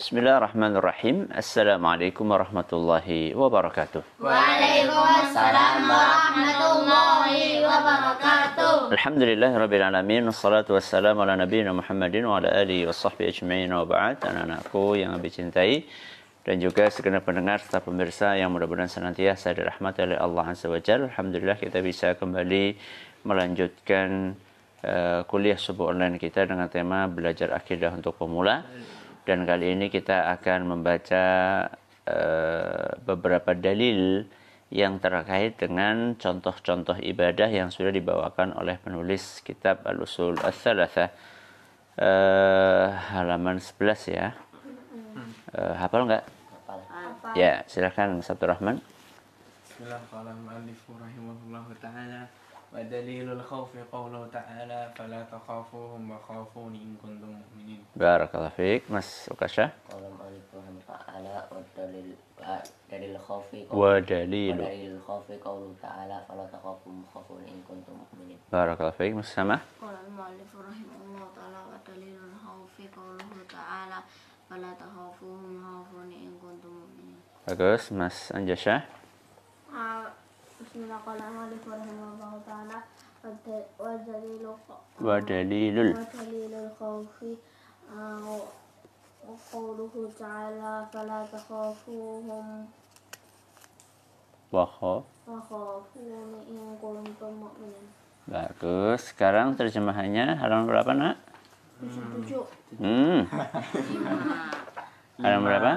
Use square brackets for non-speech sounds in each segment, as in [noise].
Bismillahirrahmanirrahim. Assalamualaikum warahmatullahi wabarakatuh. Waalaikumsalam warahmatullahi wabarakatuh. Alhamdulillah rabbil alamin. Wassalatu wassalamu ala nabiyina Muhammadin wa ala alihi wa sahbihi ajma'in wa ba'd. Anak-anakku yang cintai dan juga segenap pendengar serta pemirsa yang mudah-mudahan senantiasa dirahmati oleh Allah Azza wa Jalla. Alhamdulillah kita bisa kembali melanjutkan uh, kuliah subuh online kita dengan tema belajar akidah untuk pemula. Dan kali ini kita akan membaca uh, beberapa dalil yang terkait dengan contoh-contoh ibadah yang sudah dibawakan oleh penulis kitab Al-Usul Ats-Tsalatsah uh, halaman 11 ya. Uh, hafal nggak? Ya, silakan Sabtu Rahman. Bismillahirrahmanirrahim. Rahimahullah taala. ودليل الخوف قوله تعالى فلا تخافوهم وخافوني إن كنتم مؤمنين Barakallahu fiik. Mas Ukasha. قال المؤلف رحمه الله تعالى والدليل دليل الخوف Wa dalilu. ودليل الخوف قوله تعالى فلا تخافوا وخافون إن كنتم مؤمنين Barakallahu fiik. Mas Sama. قال المؤلف رحمه الله تعالى ودليل الخوف قوله تعالى فلا تخافوهم وخافوني إن كنتم مؤمنين Bagus. Mas Anjasha. ودليل Wa dalilul. ودليل الخوف آه، وقوله تعالى فلا تخافوهم Wa kha. وخافوني إن كنتم مؤمنين Bagus. Sekarang terjemahannya halaman berapa, Nak? tujuh Hmm. Halaman berapa?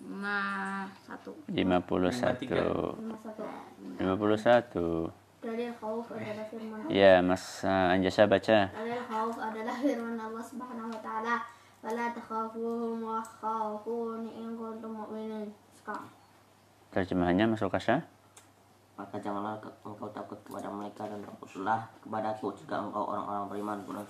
lima satu 51. lima satu 51. dalil khauf adalah firman Ya, Mas uh, Anjasha baca. dalil khauf adalah firman Allah Subhanahu wa taala fala takhafuhum wa khafuni in kuntum mu'minin sekarang Terjemahannya Mas Ukasha. maka janganlah engkau takut kepada mereka dan takutlah kepadaku jika engkau orang-orang beriman Quran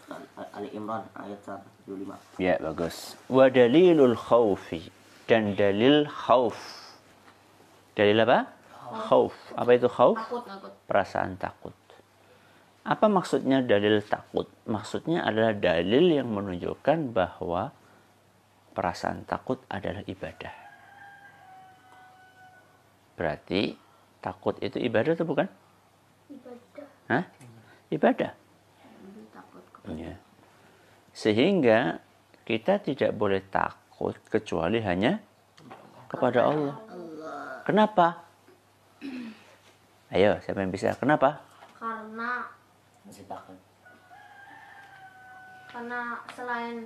Ali Imran ayat 175 Ya, bagus. Wa dalilul khaufi. Dan dalil khauf. Dalil apa? Khauf. Apa itu khauf? takut takut Perasaan takut. Apa maksudnya dalil takut? Maksudnya adalah dalil yang menunjukkan bahwa perasaan takut adalah ibadah. Berarti takut itu ibadah atau bukan? ibadah Hah? Ibadah. Ya. Sehingga kita tidak boleh takut kecuali hanya kepada Allah. Kenapa? Ayo, siapa yang bisa? Kenapa? karena masih takut karena selain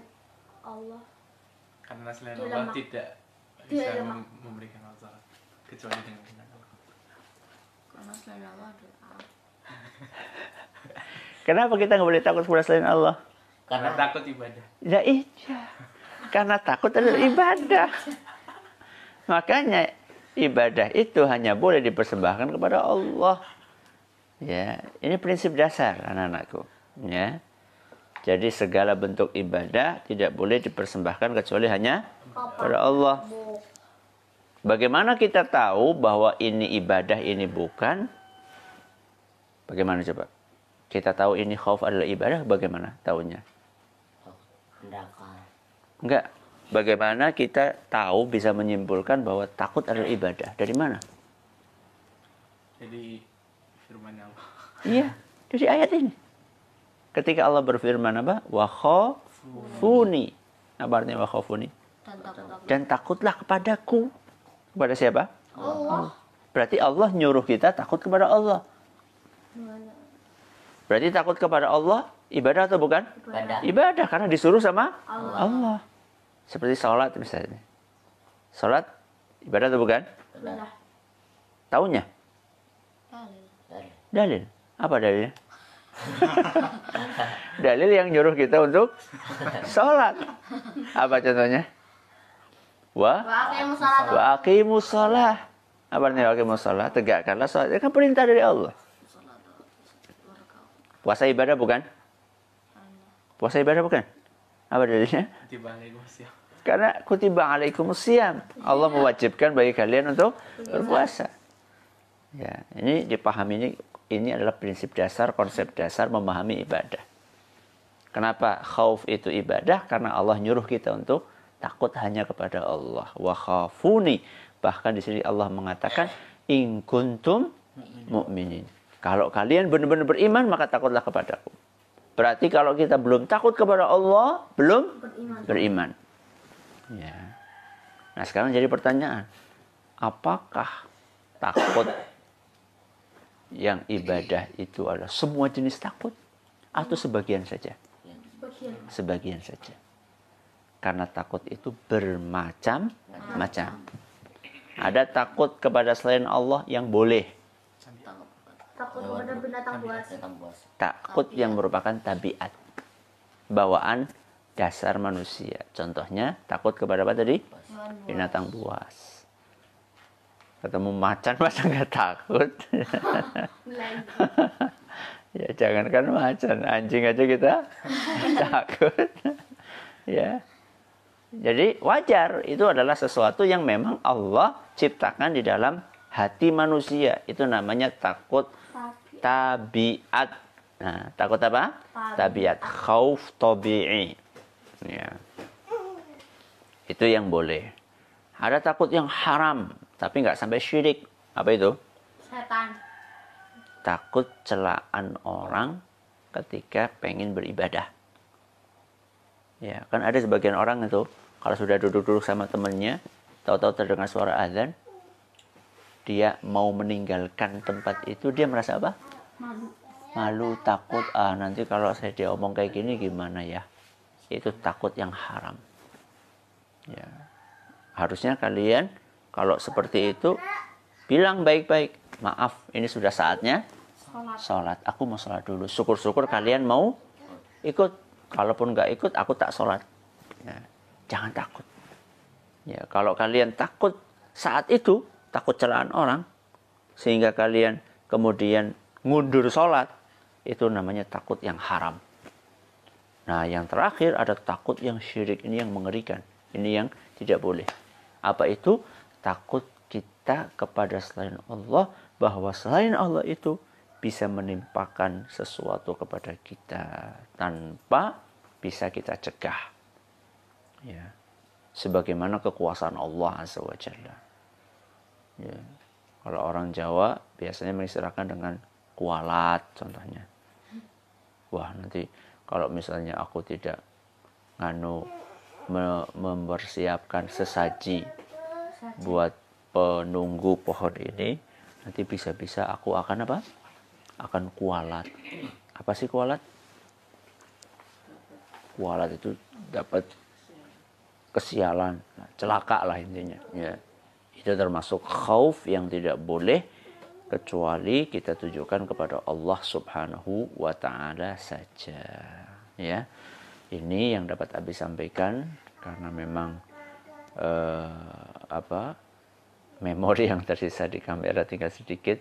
Allah karena selain Dia Allah lemah. tidak Dia bisa lemah. mem- memberikan al kecuali dengan Allah. karena selain Allah ada [laughs] Kenapa kita nggak boleh takut kepada selain Allah? Karena takut ibadah. Ya iya. Karena takut adalah ibadah. [laughs] Makanya ibadah itu hanya boleh dipersembahkan kepada Allah. Ya, ini prinsip dasar anak-anakku. Ya. Jadi segala bentuk ibadah tidak boleh dipersembahkan kecuali hanya kepada Allah. Bagaimana kita tahu bahwa ini ibadah, ini bukan? Bagaimana coba? Kita tahu ini khauf adalah ibadah, bagaimana tahunya? Enggak. Bagaimana kita tahu bisa menyimpulkan bahwa takut adalah ibadah? Dari mana? Jadi firman Allah. Iya, dari ayat ini. Ketika Allah berfirman apa? Wa khafuni. Apa artinya wa khafuni? dan takut takut Dan takutlah kepadaku. Kepada siapa? Allah Berarti Allah nyuruh kita takut kepada Allah. Berarti takut kepada Allah ibadah atau bukan? ibadah Ibadah karena disuruh sama Allah. Seperti sholat misalnya. Sholat ibadah atau bukan? ibadah Tahunya? dalil Dalil. Apa dalilnya? [laughs] Dalil yang nyuruh kita untuk sholat. Apa contohnya? Wa aqimus sholah. Apa artinya wa aqimus sholah? Tegakkanlah sholat. Itu kan perintah dari Allah. Puasa ibadah bukan? Puasa ibadah bukan? Apa dalilnya? Tiba Waalaikumsalam. Karena kutiba alaikumusiyam. Allah mewajibkan bagi kalian untuk berpuasa. Ya, ini dipahami ini ini adalah prinsip dasar, konsep dasar memahami ibadah. Kenapa khauf itu ibadah? Karena Allah nyuruh kita untuk takut hanya kepada Allah. Wa khafuni. Bahkan di sini Allah mengatakan in kuntum mu'minin. Kalau kalian benar-benar beriman maka takutlah kepadaku. Berarti kalau kita belum takut kepada Allah, belum beriman. Ya. Nah, sekarang jadi pertanyaan, apakah takut yang ibadah itu adalah semua jenis takut atau sebagian saja? Bagian. Sebagian saja. Karena takut itu bermacam-macam. Ada takut kepada selain Allah yang boleh. Takut kepada binatang buas. Binatang buas. Takut yang merupakan tabiat. Bawaan dasar manusia. Contohnya takut kepada apa tadi? Binatang buas. Ketemu macan masa nggak takut? [laughs] Ya jangankan macan, anjing aja kita [laughs] takut. [laughs] ya. Jadi wajar itu adalah sesuatu yang memang Allah ciptakan di dalam hati manusia. Itu namanya takut tabiat. Nah, takut apa? Tabiat. Khauf tabi'i. Ya. Itu yang boleh. Ada takut yang haram, tapi nggak sampai syirik. Apa itu? setan. Takut celaan orang ketika pengen beribadah. Ya, kan ada sebagian orang itu kalau sudah duduk-duduk sama temennya, tahu-tahu terdengar suara azan, dia mau meninggalkan tempat itu, dia merasa apa? Malu. malu, takut, ah nanti kalau saya diomong kayak gini gimana ya? Itu takut yang haram. Ya. Harusnya kalian kalau seperti itu bilang baik-baik, maaf ini sudah saatnya sholat. Aku mau sholat dulu. Syukur-syukur kalian mau ikut. Kalaupun nggak ikut, aku tak sholat. Ya. Jangan takut. Ya, kalau kalian takut saat itu, takut celaan orang, sehingga kalian kemudian ngundur sholat, itu namanya takut yang haram. Nah, yang terakhir ada takut yang syirik ini yang mengerikan. Ini yang tidak boleh. Apa itu? Takut kita kepada selain Allah bahwa selain Allah itu bisa menimpakan sesuatu kepada kita tanpa bisa kita cegah. Ya. Sebagaimana kekuasaan Allah Azza wa Jalla. Ya. Kalau orang Jawa biasanya mengistilahkan dengan kualat contohnya. Wah, nanti kalau misalnya aku tidak nganu me- mempersiapkan sesaji buat penunggu pohon ini, nanti bisa-bisa aku akan apa? Akan kualat. Apa sih kualat? Kualat itu dapat kesialan, celaka lah intinya. Ya. Itu termasuk khauf yang tidak boleh kecuali kita tujukan kepada Allah Subhanahu wa taala saja. Ya. Ini yang dapat Abi sampaikan karena memang eh, apa? memori yang tersisa di kamera tinggal sedikit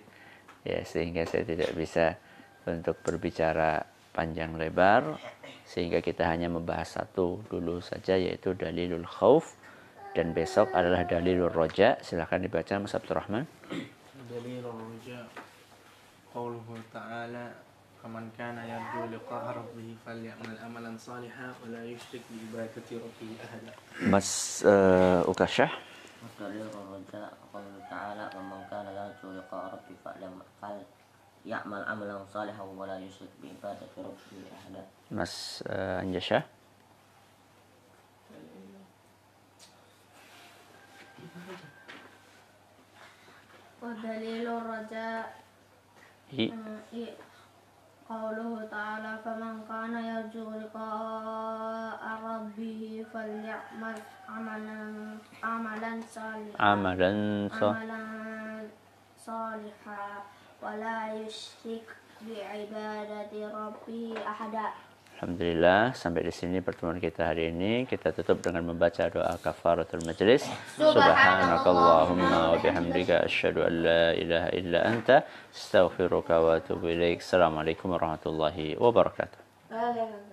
ya sehingga saya tidak bisa untuk berbicara panjang lebar sehingga kita hanya membahas satu dulu saja yaitu dalilul khauf dan besok adalah dalilul roja silahkan dibaca Mas Abdul فمن كان يرجو لقاء ربه فليعمل عملا صالحا ولا يشرك بعبادة ربه أحدا Mas eh, Ukasyah Dalil roja Allah Ta'ala Waman kana yarju liqa rabbi fa'lam fal Ya'mal amalan salihan wa la yusyrik bi ibadati rabbi ahada Mas eh, Anjasyah ودليل الرجاء I, إيه. قوله تعالى فمن كان يرجو لقاء ربه فليعمل عملا عملا صالحا. عملا صالحا. ولا يشرك بعبادة ربه أحدا. Alhamdulillah sampai di sini pertemuan kita hari ini. Kita tutup dengan membaca doa kafaratul majlis. Subhanakallahumma wa bihamdika asyhadu an la ilaha illa anta astaghfiruka wa atubu ilaik. Assalamualaikum warahmatullahi wabarakatuh. Waalaikumsalam.